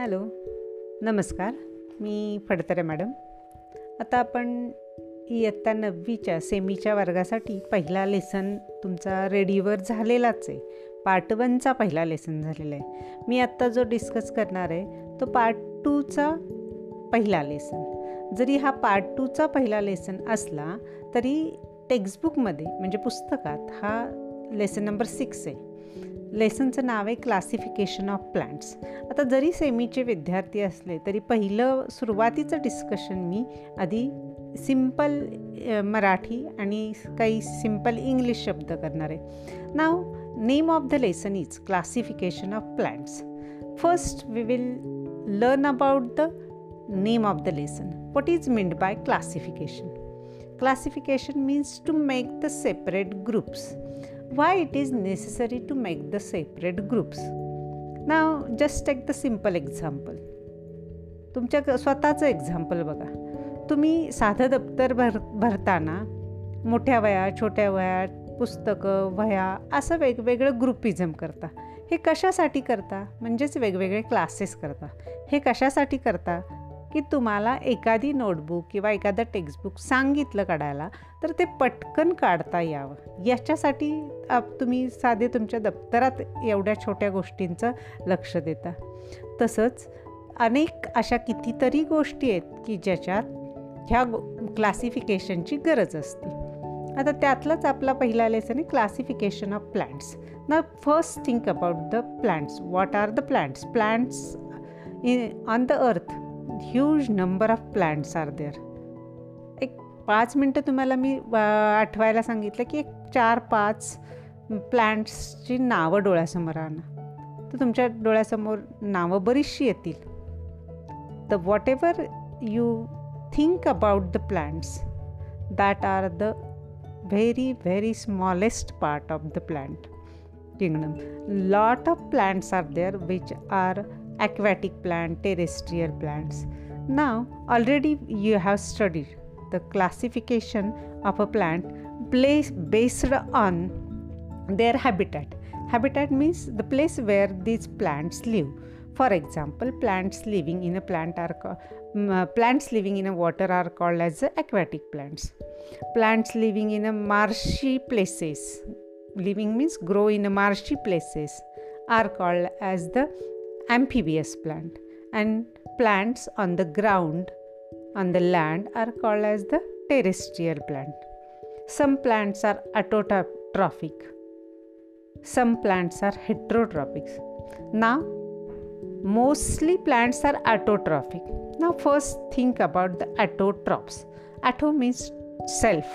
Hello. नमस्कार. मी Phadtare madam. आता आपण इयत्ता नववीच्या सेमीच्या वर्गासाठी पहिला लेसन तुमचा रेडीवर झालेलाच आहे. पार्ट वनचा पहिला लेसन झालेला आहे. मी आत्ता जो डिस्कस करणार आहे तो पार्ट टूचा पहिला लेसन जरी हा पार्ट टूचा पहिला लेसन असला तरी टेक्स्टबुकमध्ये म्हणजे पुस्तकात हा लेसन नंबर सिक्स आहे. लेसनचं नाव आहे क्लासिफिकेशन ऑफ प्लांट्स. आता जरी सेमीचे विद्यार्थी असले तरी पहिलं सुरुवातीचं डिस्कशन मी आधी सिंपल मराठी आणि काही सिंपल इंग्लिश शब्द करणार आहे. नाव name of the lesson is classification of plants first we will learn about the name of the lesson what is meant by classification classification means to make the separate groups why it is necessary to make the separate groups. Now, just take the simple example. तुमच्या स्वतःचं example बघा. तुम्ही साधं दप्तर भर भरताना मोठ्या वया छोट्या वया पुस्तकं वह्या असं वेगवेगळं ग्रुपिझम करता. हे कशासाठी करता? म्हणजेच वेगवेगळे क्लासेस करता. हे कशासाठी करता? की तुम्हाला एखादी नोटबुक किंवा एखादं टेक्स्टबुक सांगितलं काढायला तर ते पटकन काढता यावं. याच्यासाठी आप तुम्ही साधे तुमच्या दप्तरात एवढ्या छोट्या गोष्टींचं लक्ष देता. तसंच अनेक अशा कितीतरी गोष्टी आहेत की ज्याच्यात ह्या क्लासिफिकेशनची गरज असते. आता त्यातलाच आपला पहिला लेसन आहे क्लासिफिकेशन ऑफ प्लांट्स ना first think about the plants what are the plants plants in on the earth huge number of plants are there एक पाच मिनटं तुम्हाला मी आठवायला सांगितलं की एक चार पाच प्लांट्सची नावं डोळ्यासमोर आणा. तर तुमच्या डोळ्यासमोर नावं बरीचशी येतील. The whatever you think about the plants that are the very very smallest part of the plant kingdom lot of plants are there which are aquatic plant terrestrial plants ना already you have studied the classification of a plant place based on their habitat. Habitat means the place where these plants live. For example plants living in a plant are um, uh, plants living in a water are called as aquatic plants. Plants living in a marshy places living means grow in a marshy places are called as the amphibious plant. And plants on the ground on the land are called as the terrestrial plant. Some plants are autotrophic some plants are heterotrophic now mostly plants are autotrophic now first think about the autotrophs auto means self.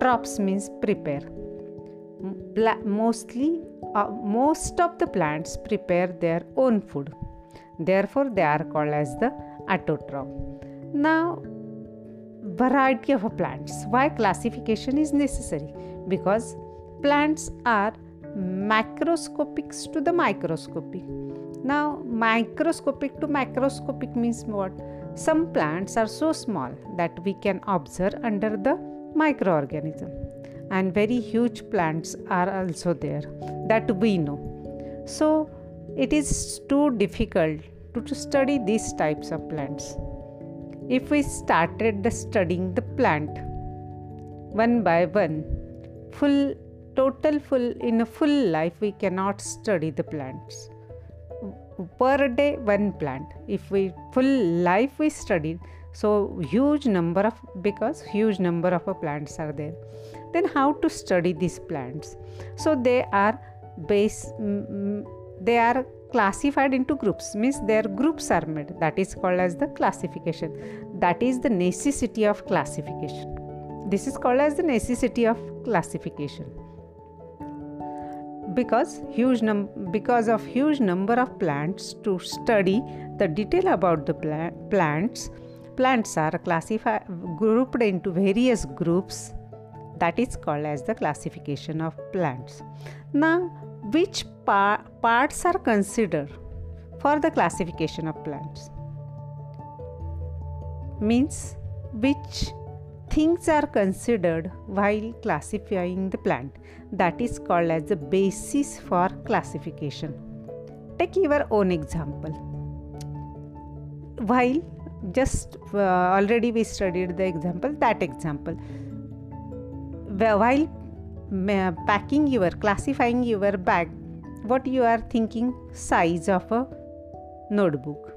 Trophs means prepare. Mostly uh, most of the plants prepare their own food. Therefore they are called as the autotroph now variety of plants. Why classification is necessary? Because plants are macroscopic to the microscopic. Now microscopic to macroscopic means what? Some plants are so small that we can observe under the microorganism. And very huge plants are also there that we know. So it is too difficult to, to study these types of plants. If we started the studying the plant one by one full total full in a full life we cannot study the plants. Per day one plant. If we full life we study so huge number of because huge number of plants are there. Then how to study these plants? So they are base mm, they are classified into groups. Means their groups are made. That is called as the classification. That is the necessity of classification. This is called as the necessity of classification because huge num- because of huge number of plants to study the detail about the pla- plants. Plants are classified grouped into various groups. That is called as the classification of plants. Now which par- parts are considered for the classification of plants? Means which things are considered while classifying the plant. That is called as the basis for classification. Take your own example. While just uh, already we studied the example that example. While packing your classifying your bag what you are thinking? Size of a notebook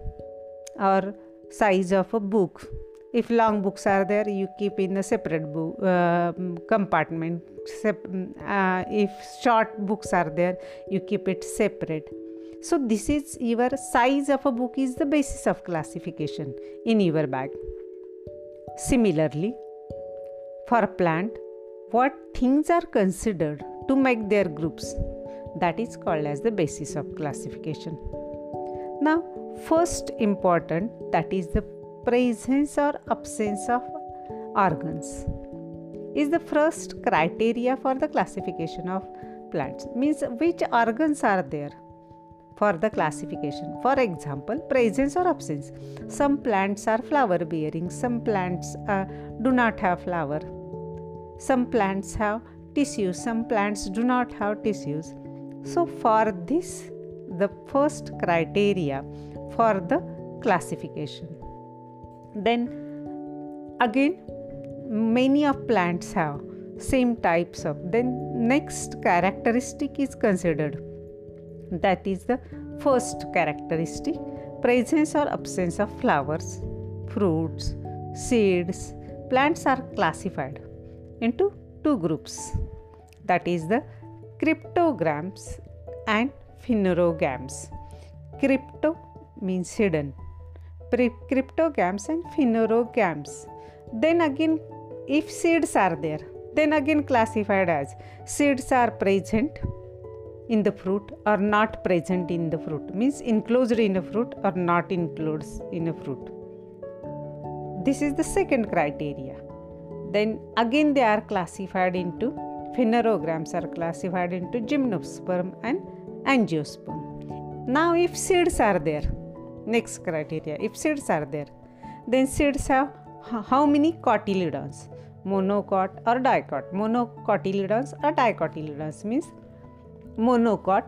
or size of a book if long books are there you keep in a separate book uh, compartment. Sep- uh, if short books are there you keep it separate. So this is your size of a book is the basis of classification in your bag. Similarly for a plant what things are considered to make their groups that is called as the basis of classification. Now first important that is the presence or absence of organs is the first criteria for the classification of plants. Means which organs are there for the classification? For example presence or absence. Some plants are flower bearing some plants uh, do not have flower. Some plants have tissues some plants do not have tissues. So for this the first criteria for the classification then again many of plants have same types of then next characteristic is considered. That is the first characteristic presence or absence of flowers fruits seeds. Plants are classified into two groups. That is the cryptogams and phanerogams crypto means hidden cryptogams and phanerogams. Then again, if seeds are there, then again classified as seeds are present in the fruit or not present in the fruit. Means enclosed in a fruit or not enclosed in a fruit. This is the second criteria. Then again they are classified into phanerogams are classified into gymnosperm and angiosperm. Now if seeds are there Next criteria if seeds are there, then seeds have how many cotyledons? Monocot or dicot. Monocotyledons or dicotyledons means monocot.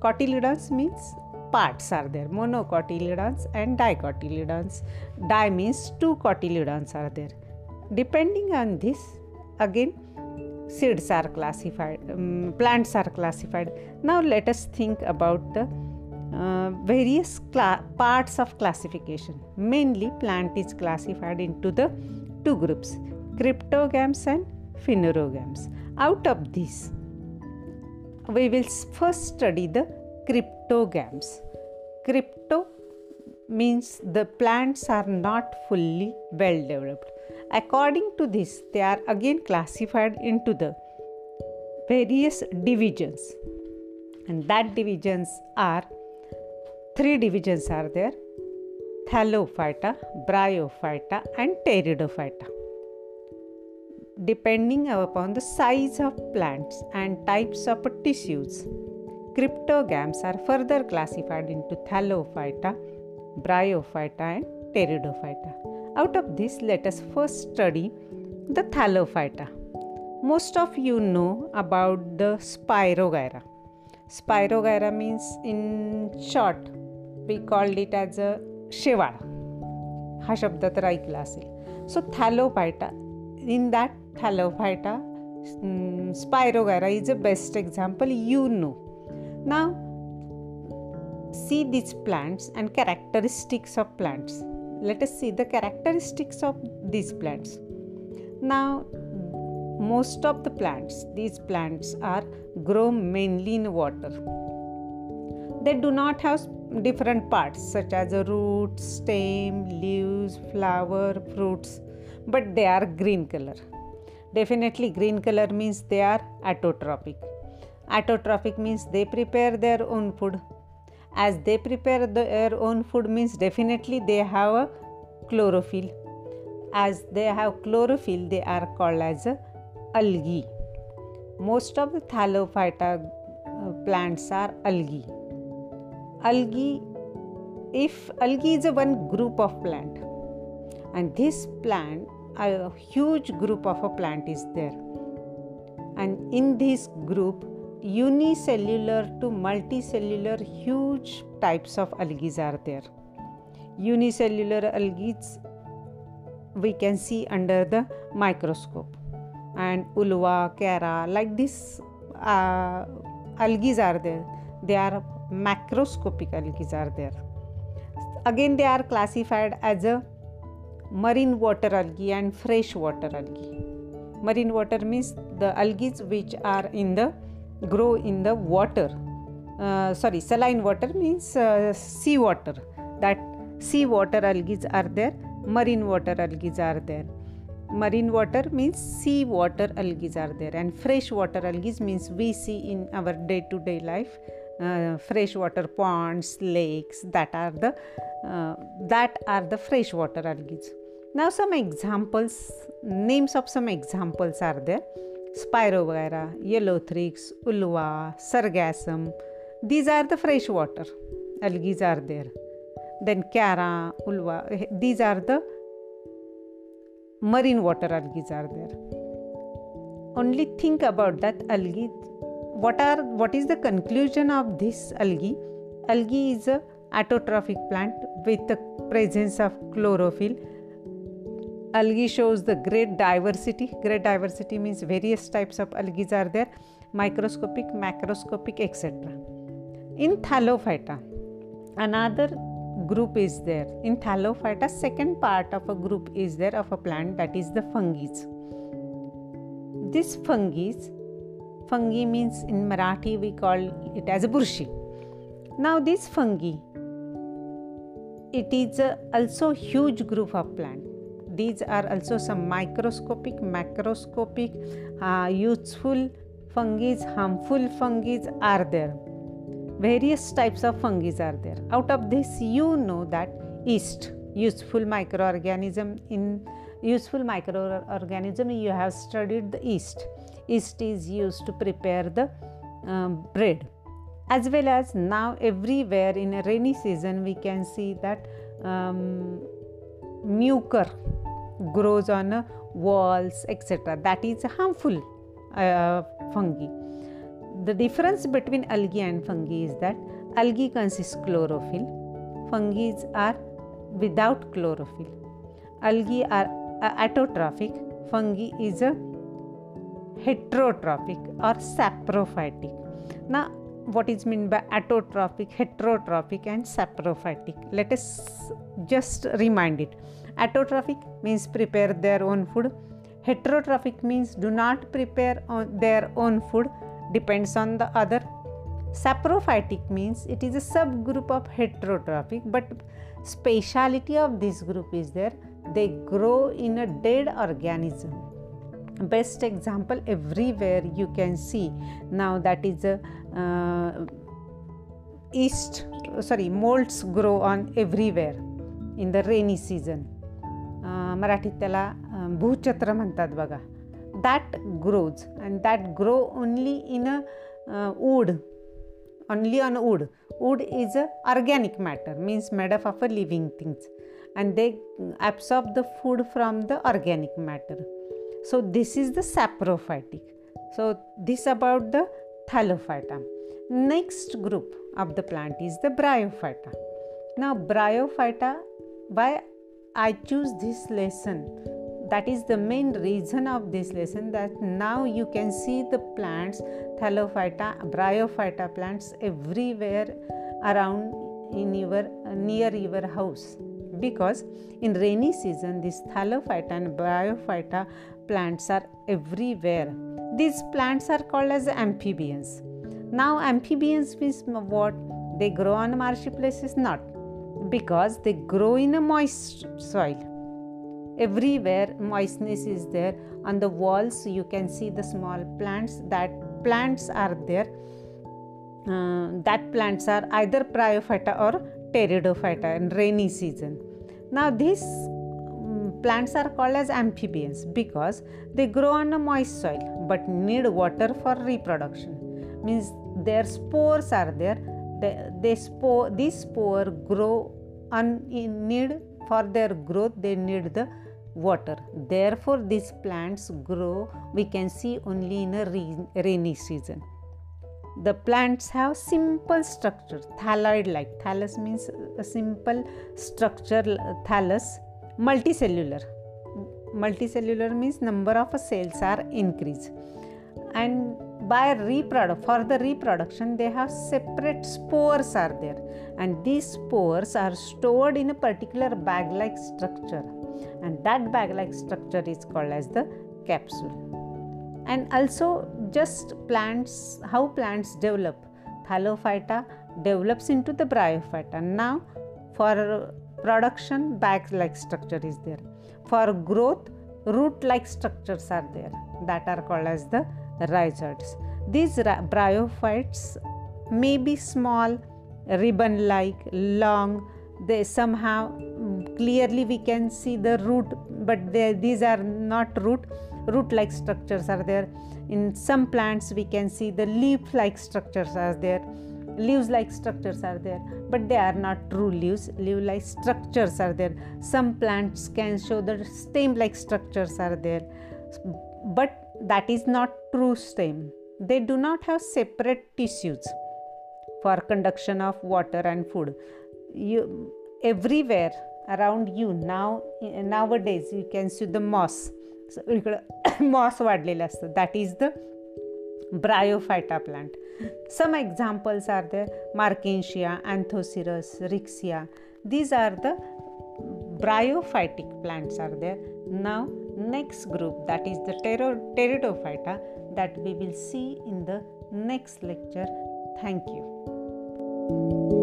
Cotyledons means parts are there. Monocotyledons and dicotyledons. Di means two cotyledons are there. Depending on this, again seeds are classified, um, plants are classified. Now let us think about the uh, various cla- parts of classification. Mainly, plant is classified into the two groups cryptogams and phanerogams. Out of these, we will first study the cryptogams. Crypto means the plants are not fully well developed. According to this, they are again classified into the various divisions, and that divisions are Three divisions are there Thallophyta, Bryophyta, and Pteridophyta. Depending upon the size of plants and types of tissues, cryptogams are further classified into Thallophyta, Bryophyta, and Pteridophyta. Out of this, let us first study the Thallophyta. Most of you know about the Spirogyra. Spirogyra means, in short, we called it as a शेवाळ हा शब्द तर ऐकला असेल so thallophyta in that thallophyta spirogyra is a best example you know ना see these plants and characteristics of plants let us see the characteristics of these plants now most of the plants these plants are grow mainly in water they do not have different parts such as a root, stem, leaves, flower, fruits, but they are green color. Definitely, green color means they are autotrophic. Autotrophic means they prepare their own food. As they prepare their own food means definitely they have a chlorophyll. As they have chlorophyll, they are called as algae. Most of the thallophyta uh, plants are algae. Algae, if algae is a one group of plant, and this plant, a huge group of a plant is there, and in this group, unicellular to multicellular huge types of algae are there. Unicellular algae we can see under the microscope and ulva, chara, like this uh, algae are there. They are macroscopic algae are there. Again, they are classified as a marine water algae and fresh water algae. Marine water means the algae which are in the grow in the water. Uh, sorry, saline water means uh, sea water. That sea water algae are there. Marine water algae are there marine water means sea water algae are there and fresh water algae means we see in our day to day life uh, freshwater ponds lakes that are the uh, that are the freshwater algae. Now some examples names of some examples are there. Spirogyra Ulothrix ulva sargassum these are the freshwater algae are there. Then chara ulva these are the marine water algae are there. Only think about that algae what are what is the conclusion of this algae? Algae is a autotrophic plant with the presence of chlorophyll. Algae shows the great diversity. Great diversity means various types of algae are there. Microscopic macroscopic etc in thallophyta another group is there. In thallophyta second part of a group is there of a plant that is the fungi this fungi fungi means in marathi we call it as a burshi. Now this fungi it is also huge group of plant. These are also some microscopic macroscopic uh, useful fungi harmful fungi are there. Various types of fungi are there. Out of this you know that yeast useful microorganism in useful microorganism you have studied the yeast yeast is used to prepare the um, bread. As well as now everywhere in a rainy season we can see that um, mucor grows on uh, walls etc that is harmful uh, fungi. The difference between algae and fungi is that algae consists chlorophyll, fungi are without chlorophyll. Algae are autotrophic, fungi is a heterotrophic or saprophytic. Now, what is meant by autotrophic, heterotrophic, and saprophytic? Let us just remind it. Autotrophic means prepare their own food. Heterotrophic means do not prepare their own food depends on the other. Saprophytic means it is a subgroup of heterotrophic, but speciality of this group is there they grow in a dead organism Best example everywhere you can see now that is a uh, yeast sorry molds grow on everywhere in the rainy season मराठीत त्याला भूचत्र म्हणतात बघा that grows and that grow only in a uh, wood only on wood wood is a organic matter means made up of a living things and they absorb the food from the organic matter so this is the saprophytic. So this about the thallophyta. Next group of the plant is the bryophyta. Now bryophyta why i choose this lesson? That is the main reason of this lesson that now you can see the plants thallophyta bryophyta plants everywhere around in your near your house because in rainy season this thallophyta and bryophyta plants are everywhere. These plants are called as amphibians. Now amphibians means what? They grow on marshy places? Not. Because they grow in a moist soil. Everywhere moistness is there. On the walls you can see the small plants. That plants are there. Uh, that plants are either bryophyta or pteridophyta in rainy season. Now these mm, plants are called as amphibians because they grow on a moist soil but need water for reproduction. Means their spores are there. They, they spore these spore grow in need for their growth. They need the water. Therefore these plants grow we can see only in a rainy season the plants have simple structure. Thalloid like thallus means a simple structure uh, thallus multicellular. Multicellular means number of cells are increased. And by reproduct for the reproduction they have separate spores are there. And these spores are stored in a particular bag like structure. And that bag like structure is called as the capsule. And also just plants how plants develop. Thallophyta develops into the bryophyta. Now for production bag like structure is there. For growth root like structures are there that are called as the rhizoids. These bryophytes may be small ribbon like long. They somehow mm, clearly we can see the root but they, these are not root root like structures are there. In some plants we can see the leaf like structures are there. Leaves like structures are there but they are not true leaves. Leaf like structures are there. Some plants can show the stem like structures are there but that is not true stem. They do not have separate tissues for conduction of water and food. You everywhere around you now nowadays you can see the moss इकडं moss वाढलेलं असतं that is the bryophyta plant some examples are the marchantia anthoceros Riccia these are the bryophytic plants are there now next group that is the pteridophyta that we will see in the next lecture thank you